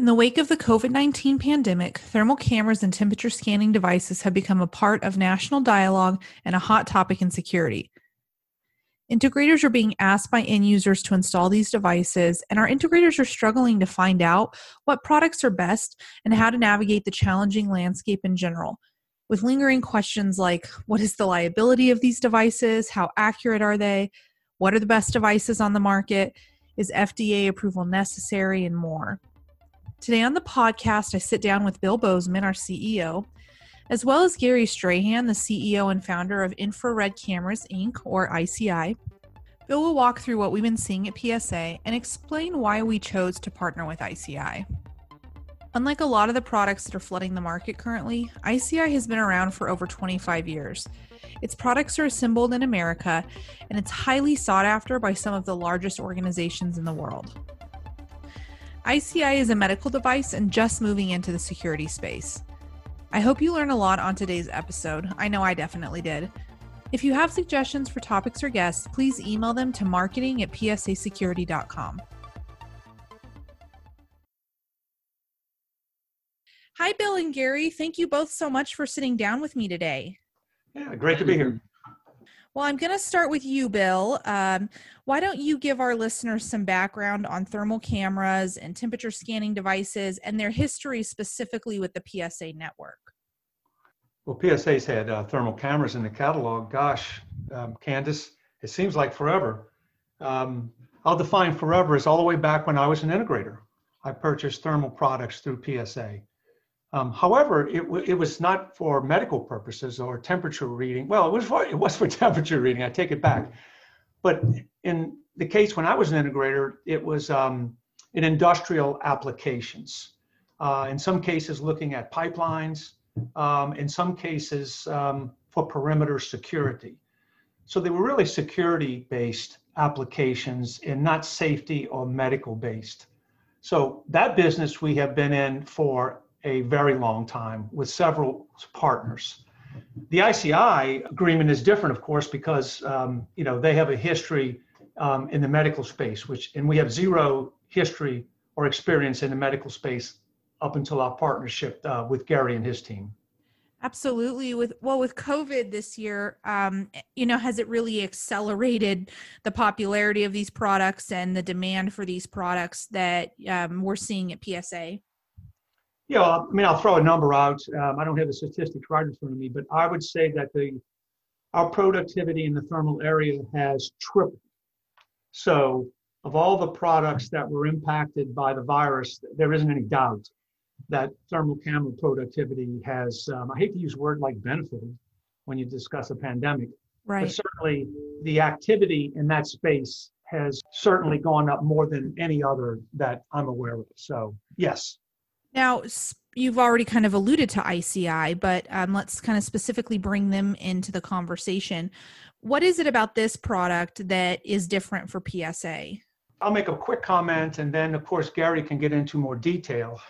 In the wake of the COVID 19 pandemic, thermal cameras and temperature scanning devices have become a part of national dialogue and a hot topic in security. Integrators are being asked by end users to install these devices, and our integrators are struggling to find out what products are best and how to navigate the challenging landscape in general. With lingering questions like what is the liability of these devices? How accurate are they? What are the best devices on the market? Is FDA approval necessary? And more. Today on the podcast, I sit down with Bill Bozeman, our CEO, as well as Gary Strahan, the CEO and founder of Infrared Cameras Inc., or ICI. Bill will walk through what we've been seeing at PSA and explain why we chose to partner with ICI. Unlike a lot of the products that are flooding the market currently, ICI has been around for over 25 years. Its products are assembled in America, and it's highly sought after by some of the largest organizations in the world. ICI is a medical device and just moving into the security space. I hope you learn a lot on today's episode. I know I definitely did. If you have suggestions for topics or guests, please email them to marketing at psasecurity.com. Hi, Bill and Gary. Thank you both so much for sitting down with me today. Yeah, great to be here. Well, I'm going to start with you, Bill. Um, why don't you give our listeners some background on thermal cameras and temperature scanning devices and their history specifically with the PSA network? Well, PSA's had uh, thermal cameras in the catalog. Gosh, um, Candice, it seems like forever. Um, I'll define forever as all the way back when I was an integrator. I purchased thermal products through PSA. Um, however, it, it was not for medical purposes or temperature reading. Well, it was for, it was for temperature reading. I take it back. But in the case when I was an integrator, it was um, in industrial applications. Uh, in some cases, looking at pipelines. Um, in some cases, um, for perimeter security. So they were really security-based applications and not safety or medical-based. So that business we have been in for a very long time with several partners. The ICI agreement is different, of course, because um, you know they have a history um, in the medical space, which and we have zero history or experience in the medical space up until our partnership uh, with Gary and his team. Absolutely. With well, with COVID this year, um, you know, has it really accelerated the popularity of these products and the demand for these products that um, we're seeing at PSA? Yeah, I mean, I'll throw a number out. Um, I don't have the statistics right in front of me, but I would say that the our productivity in the thermal area has tripled. So, of all the products that were impacted by the virus, there isn't any doubt that thermal camera productivity has. Um, I hate to use word like benefited when you discuss a pandemic, right? But certainly, the activity in that space has certainly gone up more than any other that I'm aware of. So, yes. Now, you've already kind of alluded to ICI, but um, let's kind of specifically bring them into the conversation. What is it about this product that is different for PSA? I'll make a quick comment, and then, of course, Gary can get into more detail.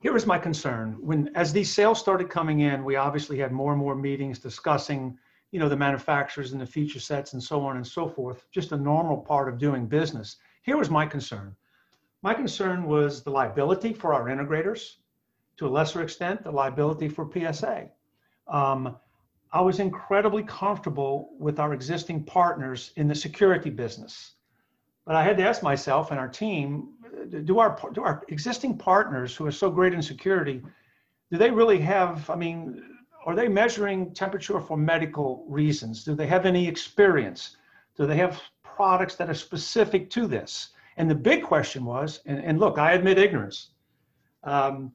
Here is my concern. When, as these sales started coming in, we obviously had more and more meetings discussing, you know, the manufacturers and the feature sets and so on and so forth. Just a normal part of doing business. Here was my concern my concern was the liability for our integrators, to a lesser extent, the liability for PSA. Um, I was incredibly comfortable with our existing partners in the security business. But I had to ask myself and our team, do our, do our existing partners who are so great in security, do they really have, I mean, are they measuring temperature for medical reasons? Do they have any experience? Do they have products that are specific to this? And the big question was, and, and look, I admit ignorance. Um,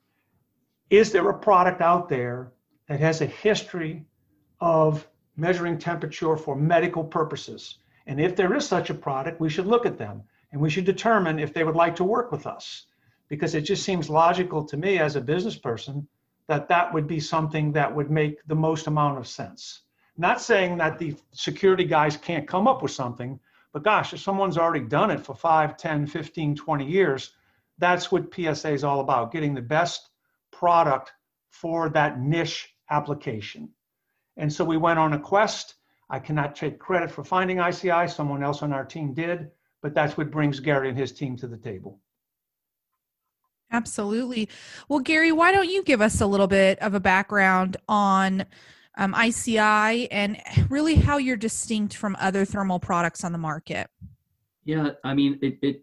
is there a product out there that has a history of measuring temperature for medical purposes? And if there is such a product, we should look at them and we should determine if they would like to work with us. Because it just seems logical to me as a business person that that would be something that would make the most amount of sense. Not saying that the security guys can't come up with something, but gosh, if someone's already done it for 5, 10, 15, 20 years, that's what PSA is all about getting the best product for that niche application. And so we went on a quest. I cannot take credit for finding ICI, someone else on our team did, but that's what brings Gary and his team to the table. Absolutely. Well, Gary, why don't you give us a little bit of a background on um, ICI and really how you're distinct from other thermal products on the market? Yeah, I mean, it, it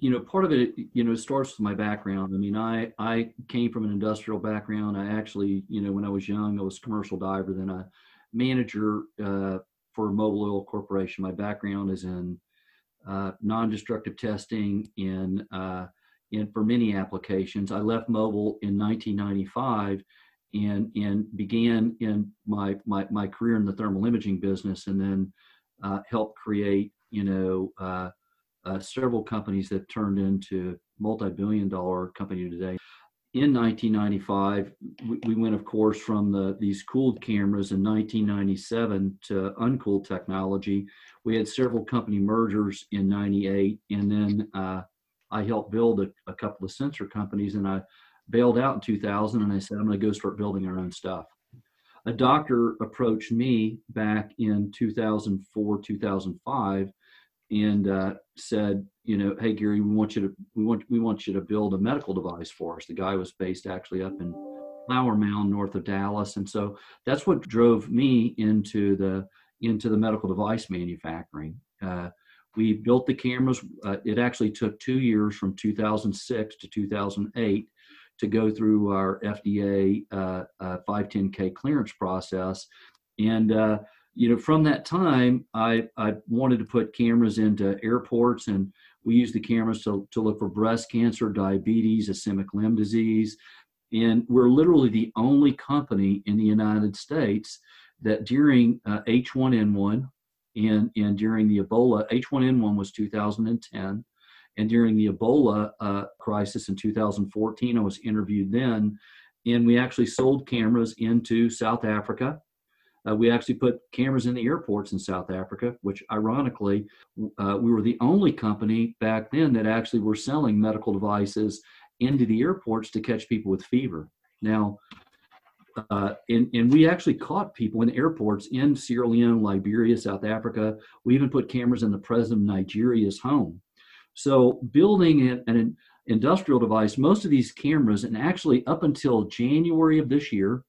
you know, part of it, you know, it starts with my background. I mean, I I came from an industrial background. I actually, you know, when I was young, I was commercial diver, then a manager uh, for Mobil Oil Corporation. My background is in uh, non-destructive testing in uh, in for many applications. I left Mobil in 1995 and and began in my my my career in the thermal imaging business, and then uh, helped create, you know uh, uh, several companies that turned into multi-billion dollar company today. In 1995, we, we, went, of course, from the these cooled cameras in 1997 to uncooled technology. We had several company mergers in 98, and then uh, I helped build a, a couple of sensor companies, and I bailed out in 2000, and I said, I'm going to go start building our own stuff. A doctor approached me back in 2004, 2005 and uh, said, you know, hey Gary, we want you to we want we want you to build a medical device for us. The guy was based actually up in Flower Mound, north of Dallas, and so that's what drove me into the into the medical device manufacturing. Uh, we built the cameras. Uh, it actually took two years, from 2006 to 2008, to go through our FDA uh, 510K uh, clearance process, and uh, you know, from that time, I, I wanted to put cameras into airports, and we used the cameras to, to look for breast cancer, diabetes, ischemic limb disease. And we're literally the only company in the United States that during uh, H1N1 and, and during the Ebola, H1N1 was 2010. And during the Ebola uh, crisis in 2014, I was interviewed then. And we actually sold cameras into South Africa uh, we actually put cameras in the airports in South Africa, which ironically, uh, we were the only company back then that actually were selling medical devices into the airports to catch people with fever. Now, uh, and, and we actually caught people in airports in Sierra Leone, Liberia, South Africa. We even put cameras in the president of Nigeria's home. So, building an, an industrial device, most of these cameras, and actually up until January of this year,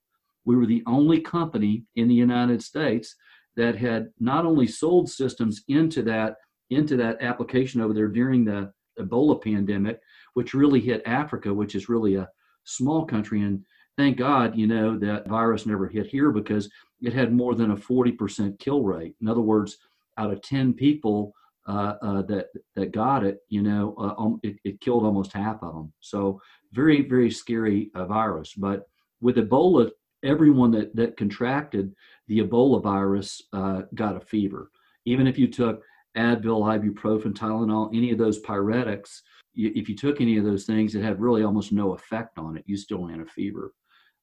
we were the only company in the United States that had not only sold systems into that into that application over there during the Ebola pandemic, which really hit Africa, which is really a small country. And thank God, you know, that virus never hit here because it had more than a 40% kill rate. In other words, out of 10 people uh, uh, that that got it, you know, uh, um, it, it, killed almost half of them. So very, very scary uh, virus. But with Ebola everyone that, that contracted the Ebola virus uh, got a fever. Even if you took Advil, ibuprofen, Tylenol, any of those pyretics, if you took any of those things, it had really almost no effect on it. You still had a fever.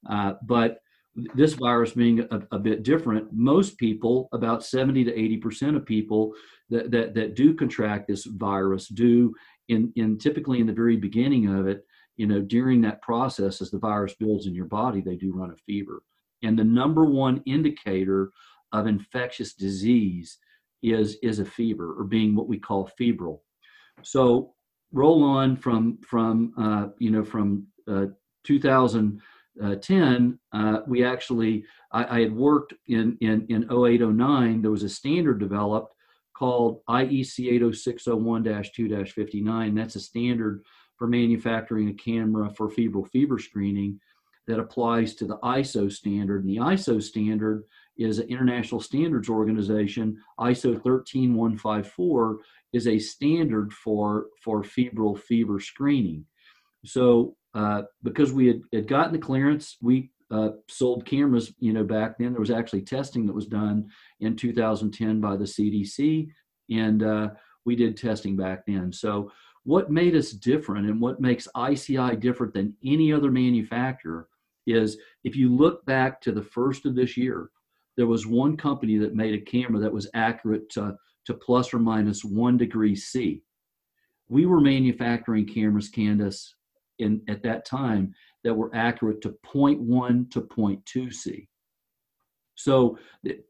Uh, but this virus being a, a, bit different, most people, about 70 to 80% of people that, that, that do contract this virus do in, in typically in the very beginning of it, you know, during that process, as the virus builds in your body, they do run a fever. And the number one indicator of infectious disease is, is a fever or being what we call febrile. So roll on from, from uh, you know, from uh, 2010, uh, we actually, I, I, had worked in, in, in 0809, there was a standard developed called IEC 80601-2-59. That's a standard for manufacturing a camera for febrile fever screening that applies to the ISO standard. And the ISO standard is an international standards organization. ISO 13154 is a standard for, for febrile fever screening. So uh, because we had, had gotten the clearance, we uh, sold cameras, you know, back then. There was actually testing that was done in 2010 by the CDC, and uh, we did testing back then. So what made us different and what makes ICI different than any other manufacturer is if you look back to the first of this year, there was one company that made a camera that was accurate to, to plus or minus one degree C. We were manufacturing cameras, Candice, in at that time that were accurate to 0.1 to 0.2 C. So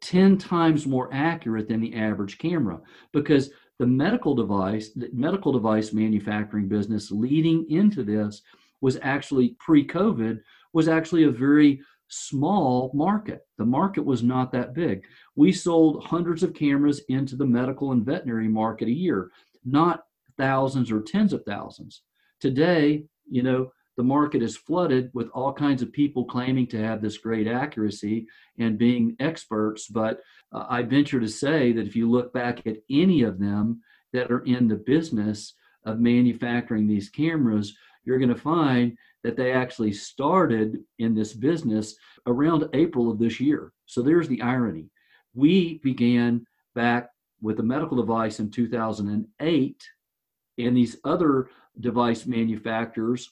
10 times more accurate than the average camera because the medical device, the medical device manufacturing business leading into this was actually pre-COVID was actually a very small market. The market was not that big. We sold hundreds of cameras into the medical and veterinary market a year, not thousands or tens of thousands. Today, you know, the market is flooded with all kinds of people claiming to have this great accuracy and being experts. But uh, I venture to say that if you look back at any of them that are in the business of manufacturing these cameras, you're going to find that they actually started in this business around April of this year. So there's the irony. We began back with a medical device in 2008, and these other device manufacturers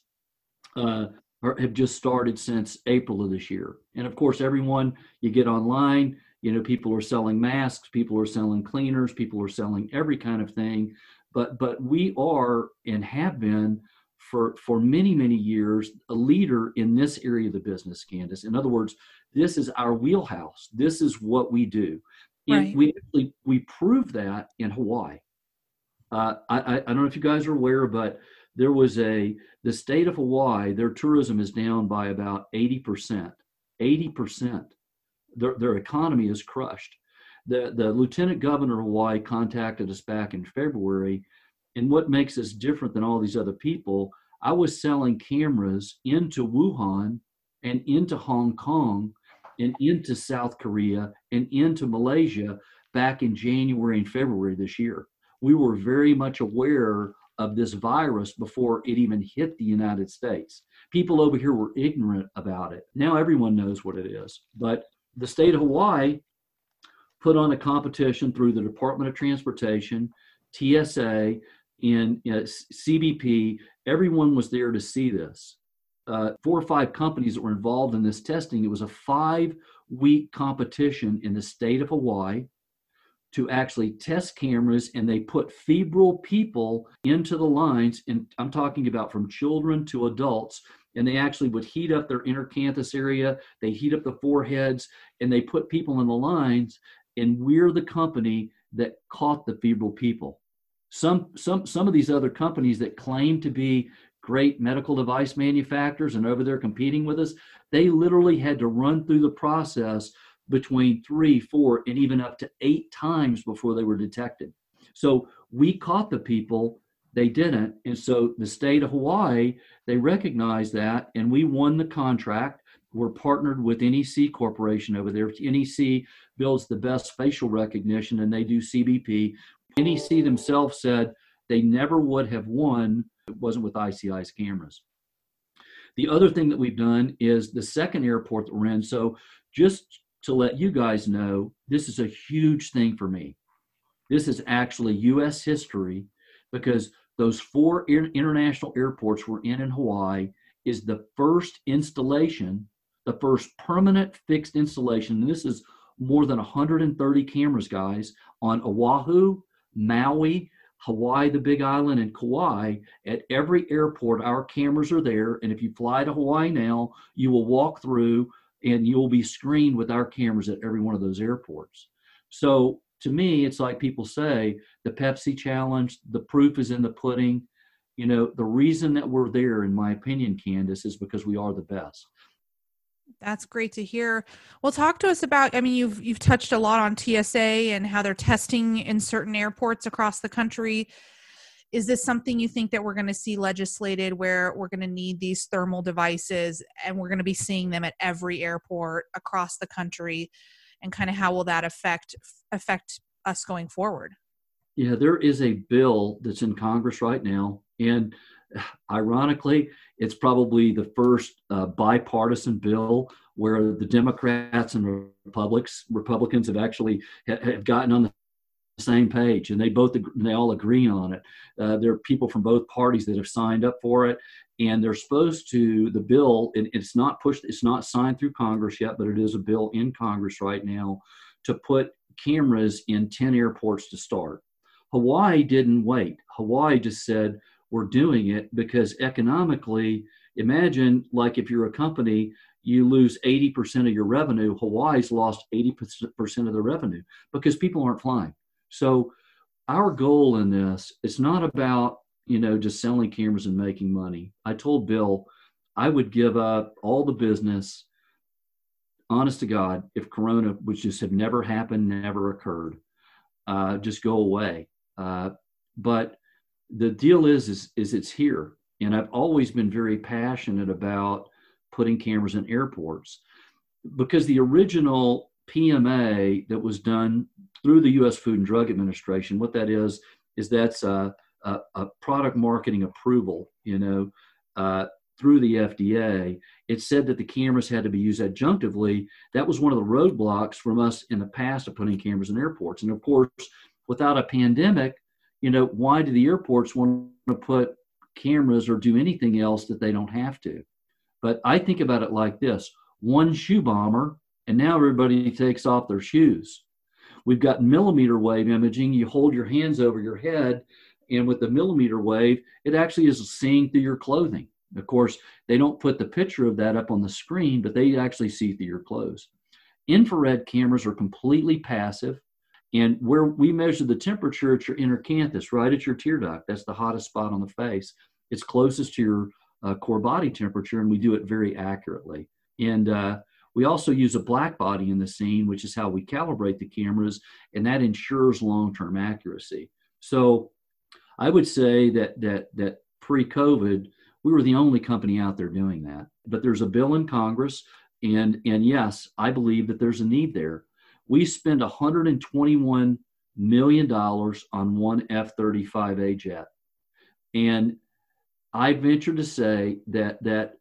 uh, are, have just started since April of this year. And of course, everyone you get online, you know, people are selling masks, people are selling cleaners, people are selling every kind of thing. But but we are and have been for for many many years a leader in this area of the business, Candice. In other words, this is our wheelhouse. This is what we do. Right. we we prove that in Hawaii. Uh, I, I don't know if you guys are aware, but there was a the state of Hawaii, their tourism is down by about 80%. 80%. Their, their economy is crushed. The, the lieutenant governor of Hawaii contacted us back in February. And what makes us different than all these other people, I was selling cameras into Wuhan and into Hong Kong and into South Korea and into Malaysia back in January and February this year. We were very much aware of this virus before it even hit the United States. People over here were ignorant about it. Now everyone knows what it is. But the state of Hawaii put on a competition through the Department of Transportation, TSA, and CBP. Everyone was there to see this. Uh, four or five companies that were involved in this testing. It was a five week competition in the state of Hawaii to actually test cameras and they put febrile people into the lines and i'm talking about from children to adults and they actually would heat up their inner canthus area they heat up the foreheads and they put people in the lines and we're the company that caught the febrile people. Some some some of these other companies that claim to be great medical device manufacturers and over there competing with us they literally had to run through the process between three, four, and even up to eight times before they were detected. So we caught the people, they didn't. And so the state of Hawaii, they recognized that, and we won the contract. We're partnered with NEC Corporation over there. NEC builds the best facial recognition, and they do CBP. NEC themselves said they never would have won it wasn't with ICI's cameras. The other thing that we've done is the second airport that we're in. So just to let you guys know this is a huge thing for me. This is actually U.S. history because those four international airports we're in in Hawaii is the first installation, the first permanent fixed installation. And this is more than 130 cameras, guys, on Oahu, Maui, Hawaii, the Big Island, and Kauai. At every airport, our cameras are there. And if you fly to Hawaii now, you will walk through and you'll be screened with our cameras at every one of those airports. So to me, it's like people say the Pepsi challenge, the proof is in the pudding. You know, the reason that we're there, in my opinion, Candice, is because we are the best. That's great to hear. Well, talk to us about. I mean, you've you've touched a lot on TSA and how they're testing in certain airports across the country is this something you think that we're going to see legislated where we're going to need these thermal devices and we're going to be seeing them at every airport across the country? And kind of how will that affect affect us going forward? Yeah there is a bill that's in congress right now. And ironically it's probably the first uh, bipartisan bill where the democrats and republicans republicans have actually have gotten on the same page and they both they all agree on it. Uh, there are people from both parties that have signed up for it and they're supposed to the bill it, it's not pushed it's not signed through congress yet but it is a bill in congress right now to put cameras in 10 airports to start. Hawaii didn't wait. Hawaii just said we're doing it because economically imagine like if you're a company you lose 80% of your revenue hawaii's lost 80% of the revenue because people aren't flying so our goal in this, it's not about, you know, just selling cameras and making money. I told Bill I would give up all the business, honest to God, if Corona, which just have never happened, never occurred, uh, just go away. Uh, but the deal is, is, is it's here, and I've always been very passionate about putting cameras in airports because the original PMA that was done through the U.S. Food and Drug Administration, what that is, is that's a, a, a product marketing approval, you know, uh, through the FDA. It said that the cameras had to be used adjunctively. That was one of the roadblocks from us in the past of putting cameras in airports. And of course, without a pandemic, you know, why do the airports want to put cameras or do anything else that they don't have to? But I think about it like this one shoe bomber, and now everybody takes off their shoes. We've got millimeter wave imaging. You hold your hands over your head, and with the millimeter wave, it actually is seeing through your clothing. Of course, they don't put the picture of that up on the screen, but they actually see through your clothes. Infrared cameras are completely passive. And where we measure the temperature at your inner canthus, right at your tear duct, that's the hottest spot on the face. It's closest to your uh, core body temperature, and we do it very accurately. And uh, we also use a black body in the scene, which is how we calibrate the cameras, and that ensures long-term accuracy. So I would say that that that pre-COVID, we were the only company out there doing that. But there's a bill in Congress, and and yes, I believe that there's a need there. We spend 121 million dollars on one F-35A jet, and I venture to say that that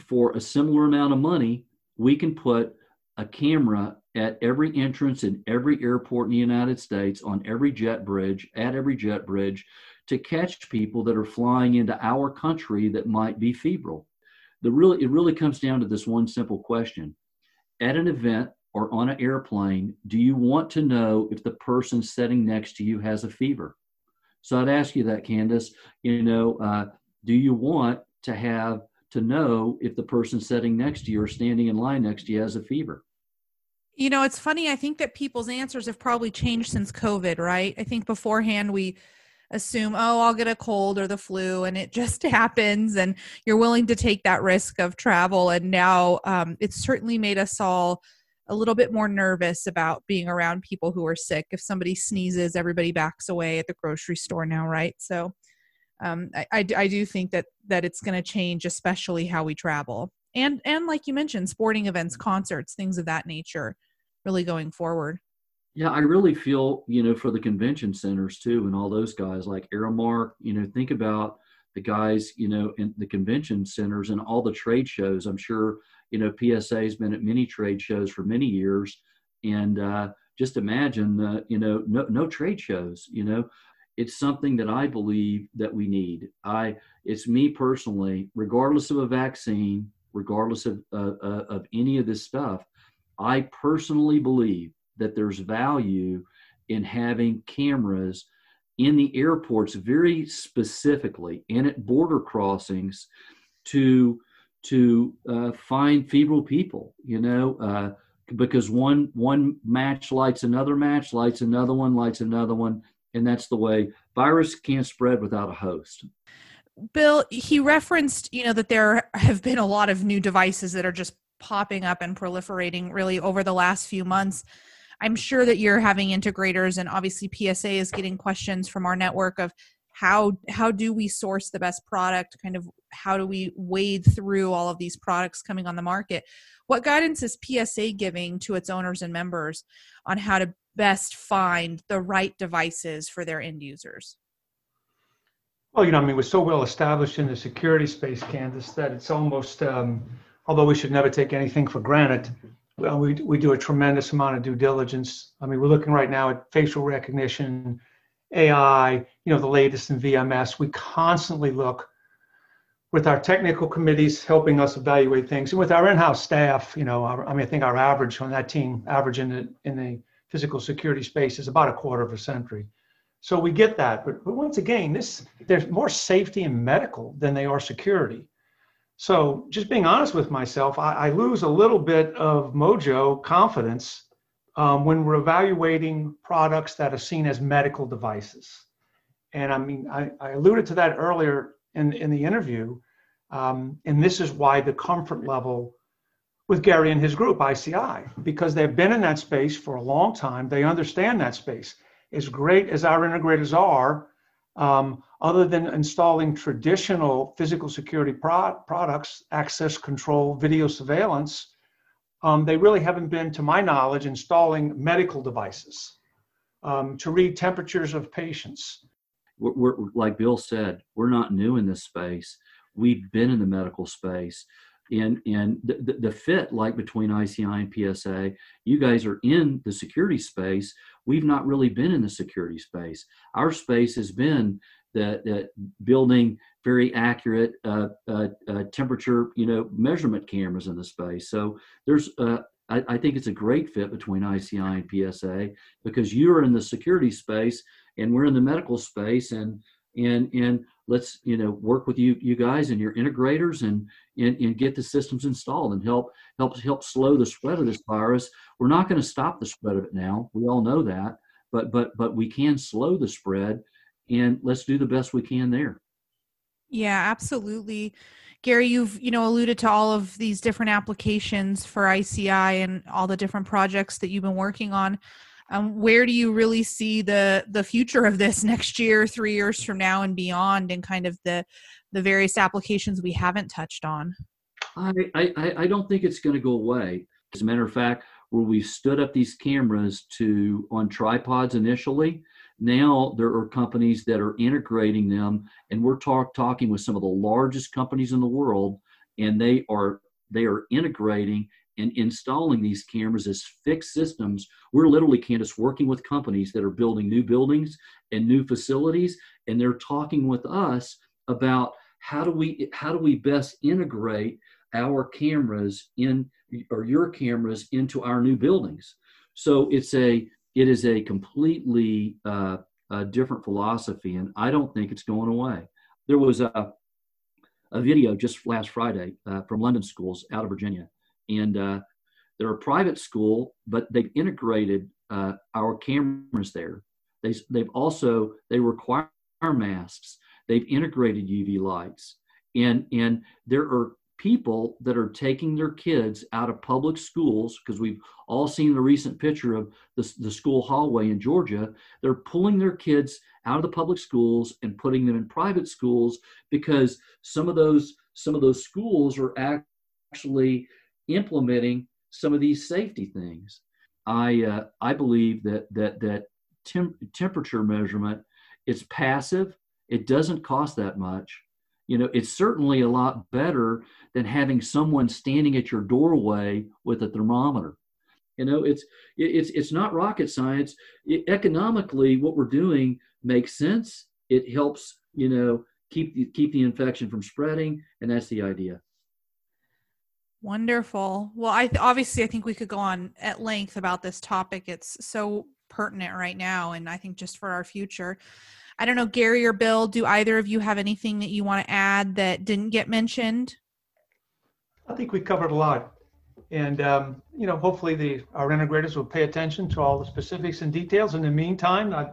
for a similar amount of money, we can put a camera at every entrance in every airport in the United States, on every jet bridge, at every jet bridge, to catch people that are flying into our country that might be febrile. The really, it really comes down to this one simple question. At an event or on an airplane, do you want to know if the person sitting next to you has a fever? So I'd ask you that, Candice. You know, uh, do you want to have to know if the person sitting next to you or standing in line next to you has a fever? You know, it's funny. I think that people's answers have probably changed since COVID, right? I think beforehand we assume, oh, I'll get a cold or the flu, and it just happens, and you're willing to take that risk of travel. And now um, it's certainly made us all a little bit more nervous about being around people who are sick. If somebody sneezes, everybody backs away at the grocery store now, right? So um, I, I, I do think that that it's going to change, especially how we travel, and and like you mentioned, sporting events, concerts, things of that nature, really going forward. Yeah, I really feel you know for the convention centers too, and all those guys like Aramark. You know, think about the guys you know in the convention centers and all the trade shows. I'm sure you know PSA has been at many trade shows for many years, and uh, just imagine uh, you know no no trade shows. You know, it's something that I believe that we need. I it's me personally, regardless of a vaccine, regardless of uh, uh, of any of this stuff, I personally believe that there's value in having cameras in the airports very specifically and at border crossings to to uh, find febrile people you know uh, because one one match lights another match lights another one lights another one and that's the way virus can't spread without a host. Bill he referenced you know that there have been a lot of new devices that are just popping up and proliferating really over the last few months. I'm sure that you're having integrators and obviously psa is getting questions from our network of how how do we source the best product? Kind of how do we wade through all of these products coming on the market? What guidance is psa giving to its owners and members on how to best find the right devices for their end users? Well, you know, I mean, we're so well established in the security space, Candice, that it's almost, um, although we should never take anything for granted, well, we, we do a tremendous amount of due diligence. I mean, we're looking right now at facial recognition, AI, you know, the latest in VMS. We constantly look with our technical committees helping us evaluate things, and with our in-house staff, you know, our, I mean, I think our average on that team, average in the in the physical security space is about a quarter of a century. So we get that, but, but once again, this there's more safety in medical than they are security. So just being honest with myself, I, I lose a little bit of mojo confidence um, when we're evaluating products that are seen as medical devices. And I mean, I, I alluded to that earlier in, in the interview Um, and this is why the comfort level with Gary and his group, ICI, because they've been in that space for a long time. They understand that space. As great as our integrators are, um, other than installing traditional physical security pro- products, access control, video surveillance, um, they really haven't been, to my knowledge, installing medical devices um, to read temperatures of patients. We're, we're, like Bill said, we're not new in this space. We've been in the medical space and and the, the fit like between ICI and PSA, you guys are in the security space. We've not really been in the security space. Our space has been that, that building very accurate uh, uh, uh, temperature, you know, measurement cameras in the space. So there's, uh, I, I, think it's a great fit between ICI and PSA because you're in the security space and we're in the medical space, and and and let's you know work with you you guys and your integrators and, and and get the systems installed and help help help slow the spread of this virus. We're not going to stop the spread of it now. We all know that. But but but we can slow the spread and let's do the best we can there. Yeah absolutely. Gary you've you know alluded to all of these different applications for ici and all the different projects that you've been working on um, where do you really see the the future of this next year three years from now and beyond and kind of the the various applications we haven't touched on? I i, I don't think it's going to go away. As a matter of fact where we stood up these cameras to on tripods initially now there are companies that are integrating them and we're talk, talking with some of the largest companies in the world and they are they are integrating and installing these cameras as fixed systems. We're literally, Candice, working with companies that are building new buildings and new facilities, and they're talking with us about how do we how do we best integrate our cameras in or your cameras into our new buildings. So it's a it is a completely uh, a different philosophy, and I don't think it's going away. There was a a video just last Friday uh, from London schools out of Virginia and uh, they're a private school, but they've integrated uh, our cameras there. They, they've also they require masks. They've integrated UV lights, and and there are people that are taking their kids out of public schools because we've all seen the recent picture of the, the school hallway in Georgia. They're pulling their kids out of the public schools and putting them in private schools because some of those some of those schools are actually implementing some of these safety things. I uh, I believe that that that temp- temperature measurement it's passive. It doesn't cost that much. You know, it's certainly a lot better than having someone standing at your doorway with a thermometer. You know, it's it's it's not rocket science. It, economically, what we're doing makes sense. It helps, you know, keep the, keep the infection from spreading, and that's the idea. Wonderful. Well, I th- obviously I think we could go on at length about this topic. It's so pertinent right now, and I think just for our future. I don't know, Gary or Bill, do either of you have anything that you want to add that didn't get mentioned? I think we covered a lot, and um, you know, hopefully the our integrators will pay attention to all the specifics and details. In the meantime, I,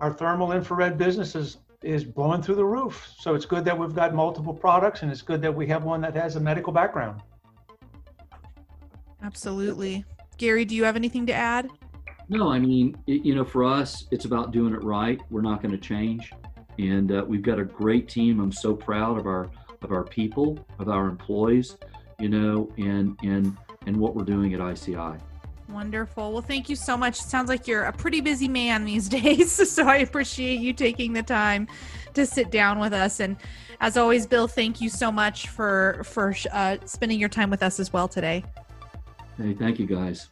our thermal infrared business is is blowing through the roof. So it's good that we've got multiple products, and it's good that we have one that has a medical background. Absolutely. Gary, do you have anything to add? No, I mean, it, you know, for us, it's about doing it right. We're not going to change, and uh, we've got a great team. I'm so proud of our of our people, of our employees, you know, and and and what we're doing at ICI. Wonderful. Well, thank you so much. It sounds like you're a pretty busy man these days, so I appreciate you taking the time to sit down with us. And as always, Bill, thank you so much for for uh, spending your time with us as well today. Hey, thank you guys.